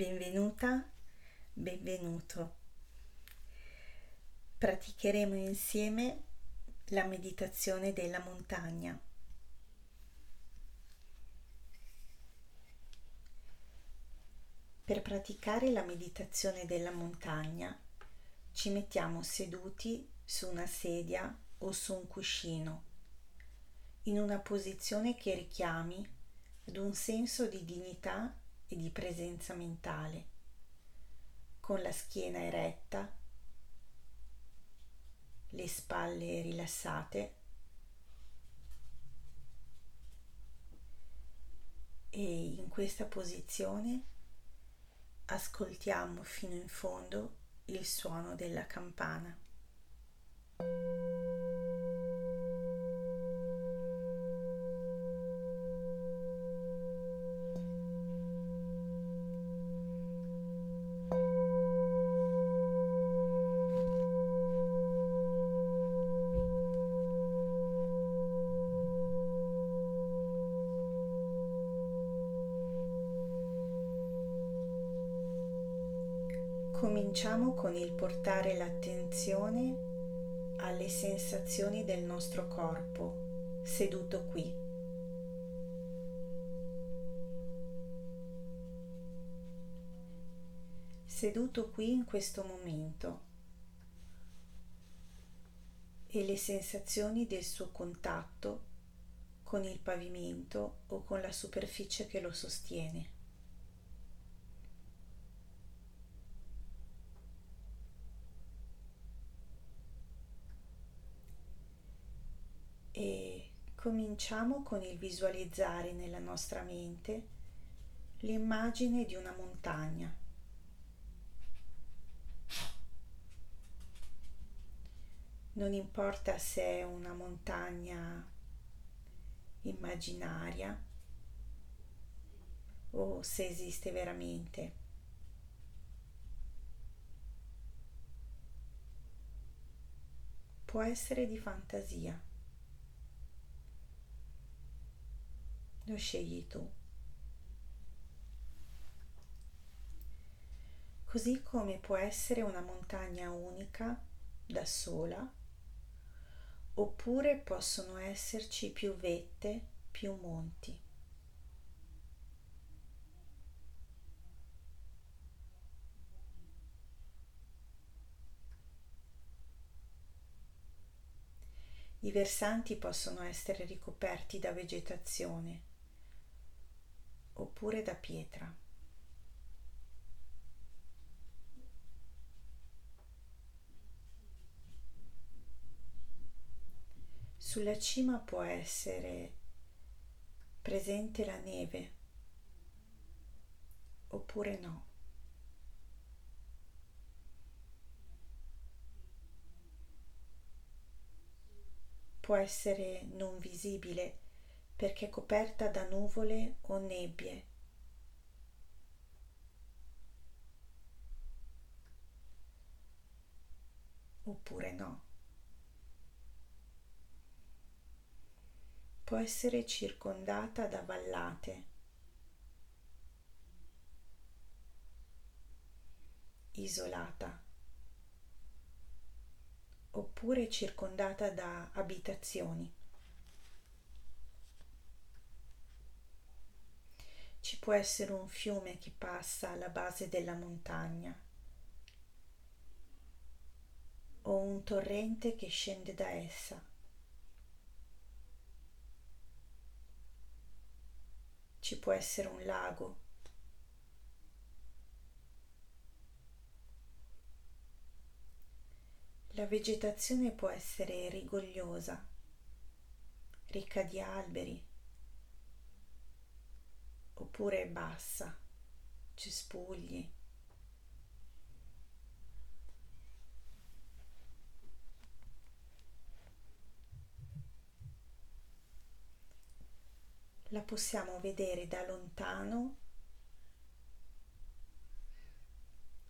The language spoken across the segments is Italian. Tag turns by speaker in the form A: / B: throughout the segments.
A: Benvenuta, benvenuto. Praticheremo insieme la meditazione della montagna. Per praticare la meditazione della montagna ci mettiamo seduti su una sedia o su un cuscino, in una posizione che richiami ad un senso di dignità e di presenza mentale, con la schiena eretta, le spalle rilassate e in questa posizione ascoltiamo fino in fondo il suono della campana. Cominciamo con il portare l'attenzione alle sensazioni del nostro corpo seduto qui. Seduto qui in questo momento e le sensazioni del suo contatto con il pavimento o con la superficie che lo sostiene. Cominciamo con il visualizzare nella nostra mente l'immagine di una montagna. Non importa se è una montagna immaginaria o se esiste veramente. Può essere di fantasia. Lo scegli tu. Così come può essere una montagna unica da sola, oppure possono esserci più vette, più monti. I versanti possono essere ricoperti da vegetazione oppure da pietra. Sulla cima può essere presente la neve oppure no. Può essere non visibile perché è coperta da nuvole o nebbie. Oppure no. Può essere circondata da vallate, isolata, oppure circondata da abitazioni. Ci può essere un fiume che passa alla base della montagna o un torrente che scende da essa. Ci può essere un lago. La vegetazione può essere rigogliosa, ricca di alberi, oppure bassa, cespugli. La possiamo vedere da lontano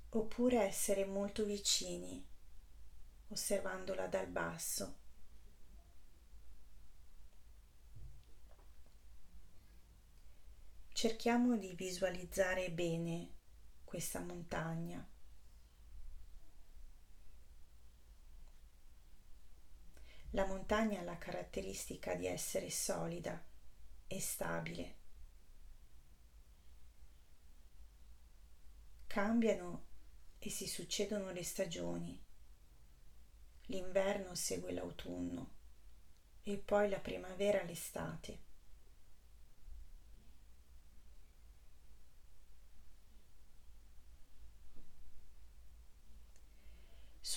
A: oppure essere molto vicini osservandola dal basso. Cerchiamo di visualizzare bene questa montagna. La montagna ha la caratteristica di essere solida e stabile. Cambiano e si succedono le stagioni. L'inverno segue l'autunno e poi la primavera l'estate.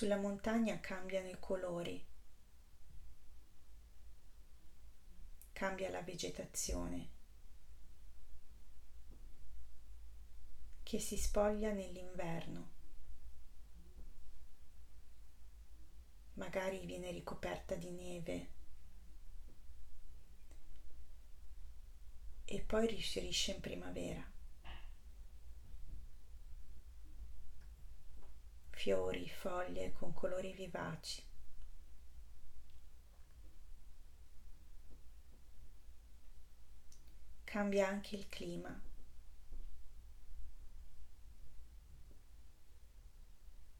A: Sulla montagna cambiano i colori, cambia la vegetazione che si spoglia nell'inverno. Magari viene ricoperta di neve e poi rifiorisce in primavera. Fiori, foglie con colori vivaci. Cambia anche il clima.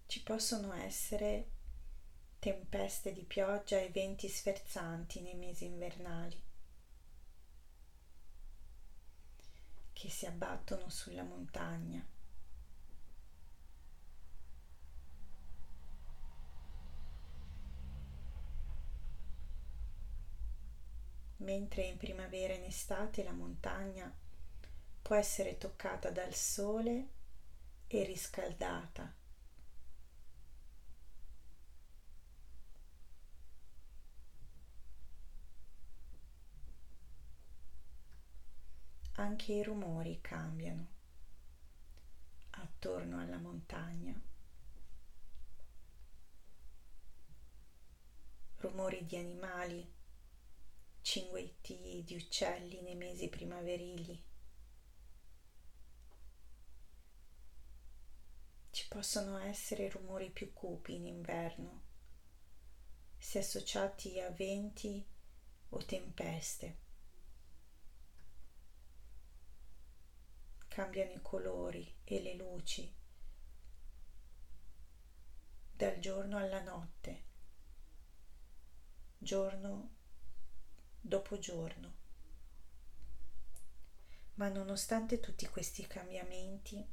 A: Ci possono essere tempeste di pioggia e venti sferzanti nei mesi invernali che si abbattono sulla montagna. Mentre in primavera e in estate la montagna può essere toccata dal sole e riscaldata. Anche i rumori cambiano attorno alla montagna. Rumori di animali cinguetti di uccelli nei mesi primaverili. Ci possono essere rumori più cupi in inverno, se associati a venti o tempeste. Cambiano i colori e le luci dal giorno alla notte, giorno dopo giorno. Ma nonostante tutti questi cambiamenti,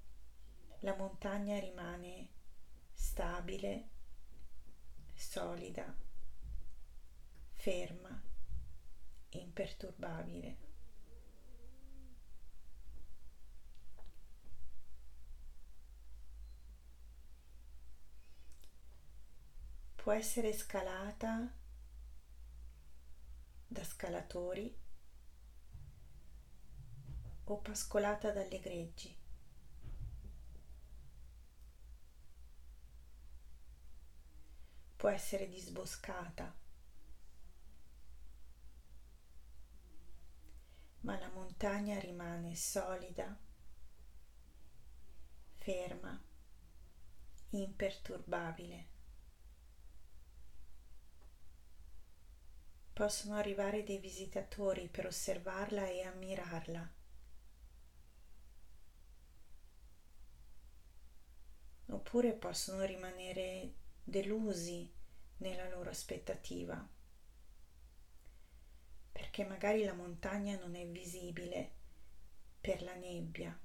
A: la montagna rimane stabile, solida, ferma, imperturbabile. Può essere scalata da scalatori o pascolata dalle greggi. Può essere disboscata, ma la montagna rimane solida, ferma, imperturbabile. Possono arrivare dei visitatori per osservarla e ammirarla. Oppure possono rimanere delusi nella loro aspettativa, perché magari la montagna non è visibile per la nebbia.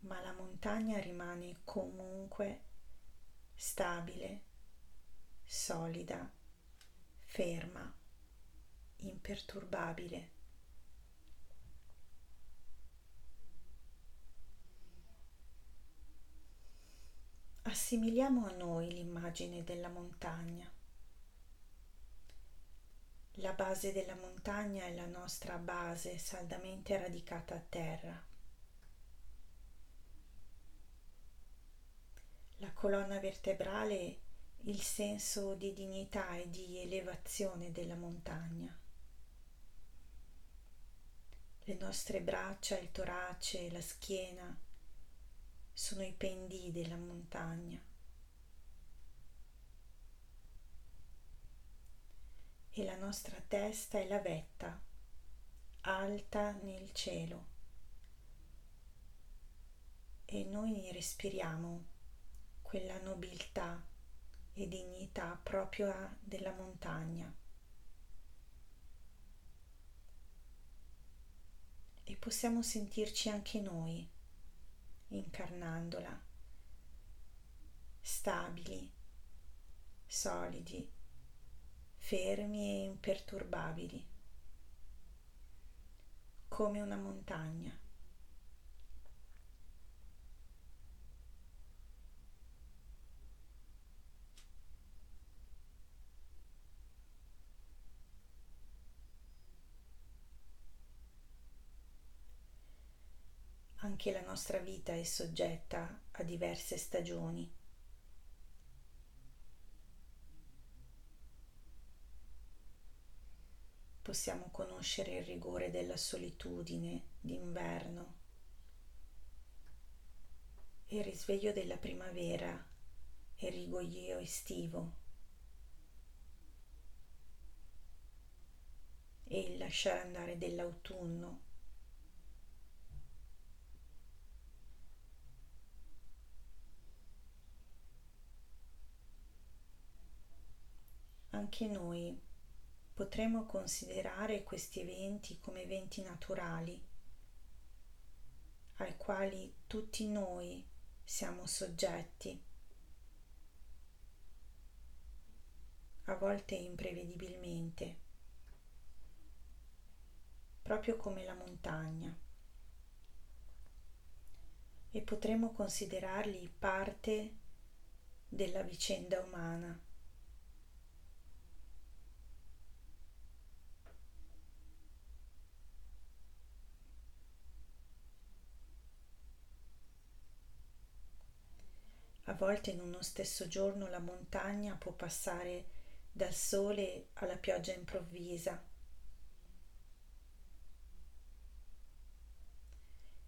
A: Ma la montagna rimane comunque stabile, solida, ferma, imperturbabile. Assimiliamo a noi l'immagine della montagna. La base della montagna è la nostra base saldamente radicata a terra. La colonna vertebrale il senso di dignità e di elevazione della montagna. Le nostre braccia, il torace, la schiena sono i pendii della montagna. E la nostra testa è la vetta alta nel cielo e noi respiriamo quella nobiltà e dignità propria della montagna. E possiamo sentirci anche noi incarnandola, stabili, solidi, fermi e imperturbabili, come una montagna. Anche la nostra vita è soggetta a diverse stagioni. Possiamo conoscere il rigore della solitudine d'inverno, il risveglio della primavera e il rigoglio estivo e il lasciare andare dell'autunno anche noi potremmo considerare questi eventi come eventi naturali ai quali tutti noi siamo soggetti, a volte imprevedibilmente, proprio come la montagna, e potremmo considerarli parte della vicenda umana. A volte in uno stesso giorno la montagna può passare dal sole alla pioggia improvvisa.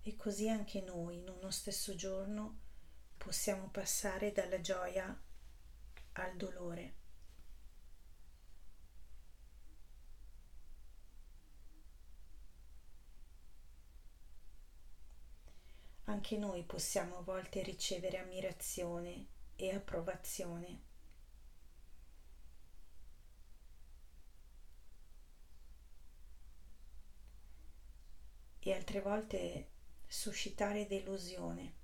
A: E così anche noi in uno stesso giorno possiamo passare dalla gioia al dolore. Anche noi possiamo a volte ricevere ammirazione e approvazione. E altre volte suscitare delusione.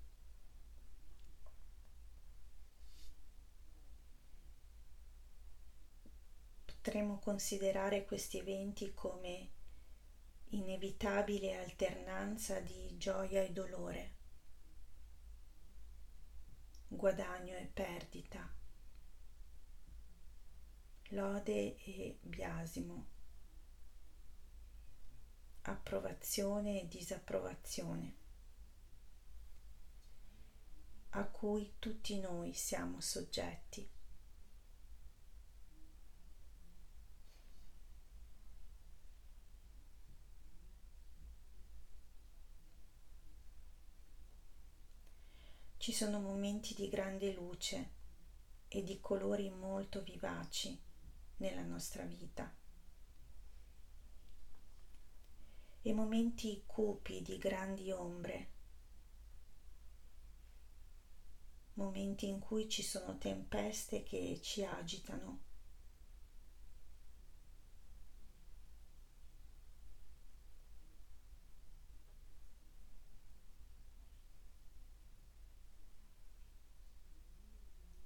A: Potremmo considerare questi eventi come inevitabile alternanza di gioia e dolore. Guadagno e perdita, lode e biasimo, approvazione e disapprovazione, a cui tutti noi siamo soggetti. Ci sono momenti di grande luce e di colori molto vivaci nella nostra vita. E momenti cupi di grandi ombre, momenti in cui ci sono tempeste che ci agitano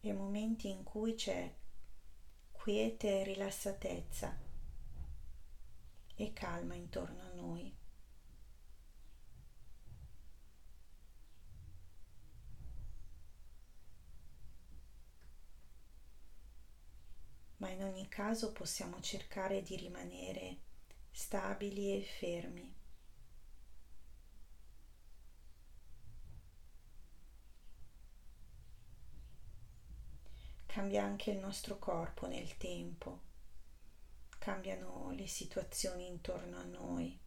A: e momenti in cui c'è quiete e rilassatezza e calma intorno a noi. Ma in ogni caso possiamo cercare di rimanere stabili e fermi. Cambia anche il nostro corpo nel tempo, cambiano le situazioni intorno a noi.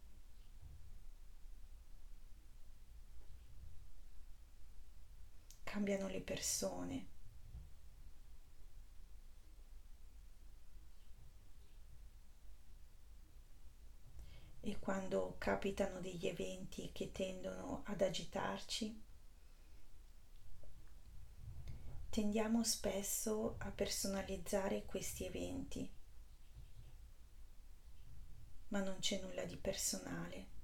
A: Cambiano le persone. e quando capitano degli eventi che tendono ad agitarci, tendiamo spesso a personalizzare questi eventi, ma non c'è nulla di personale.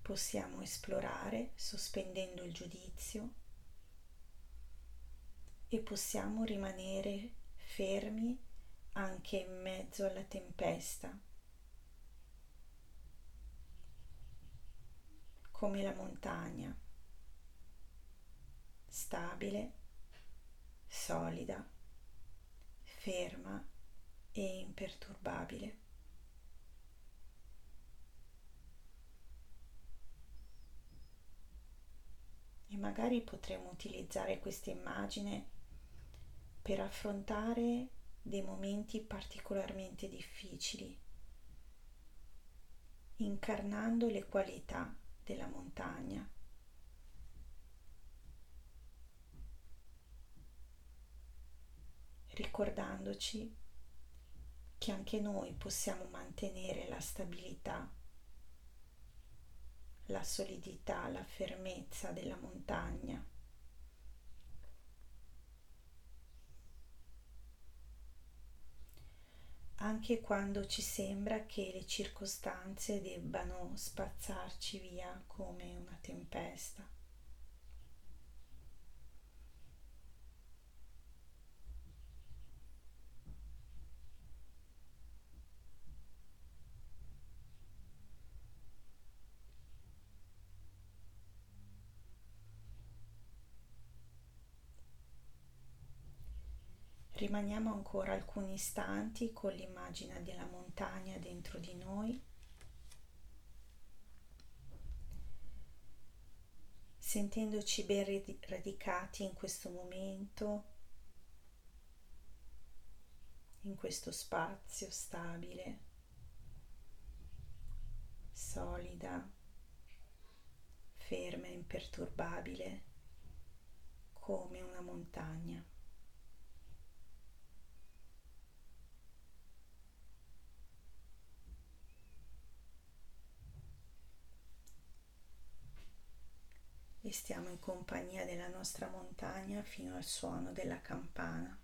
A: Possiamo esplorare sospendendo il giudizio e possiamo rimanere fermi anche in mezzo alla tempesta, come la montagna, stabile, solida, ferma e imperturbabile. E magari potremo utilizzare questa immagine per affrontare dei momenti particolarmente difficili, incarnando le qualità della montagna. ricordandoci che anche noi possiamo mantenere la stabilità, la solidità, la fermezza della montagna. Anche quando ci sembra che le circostanze debbano spazzarci via come una tempesta. Rimaniamo ancora alcuni istanti con l'immagine della montagna dentro di noi. Sentendoci ben radicati in questo momento, in questo spazio stabile, solida, ferma e imperturbabile come una montagna. E stiamo in compagnia della nostra montagna fino al suono della campana.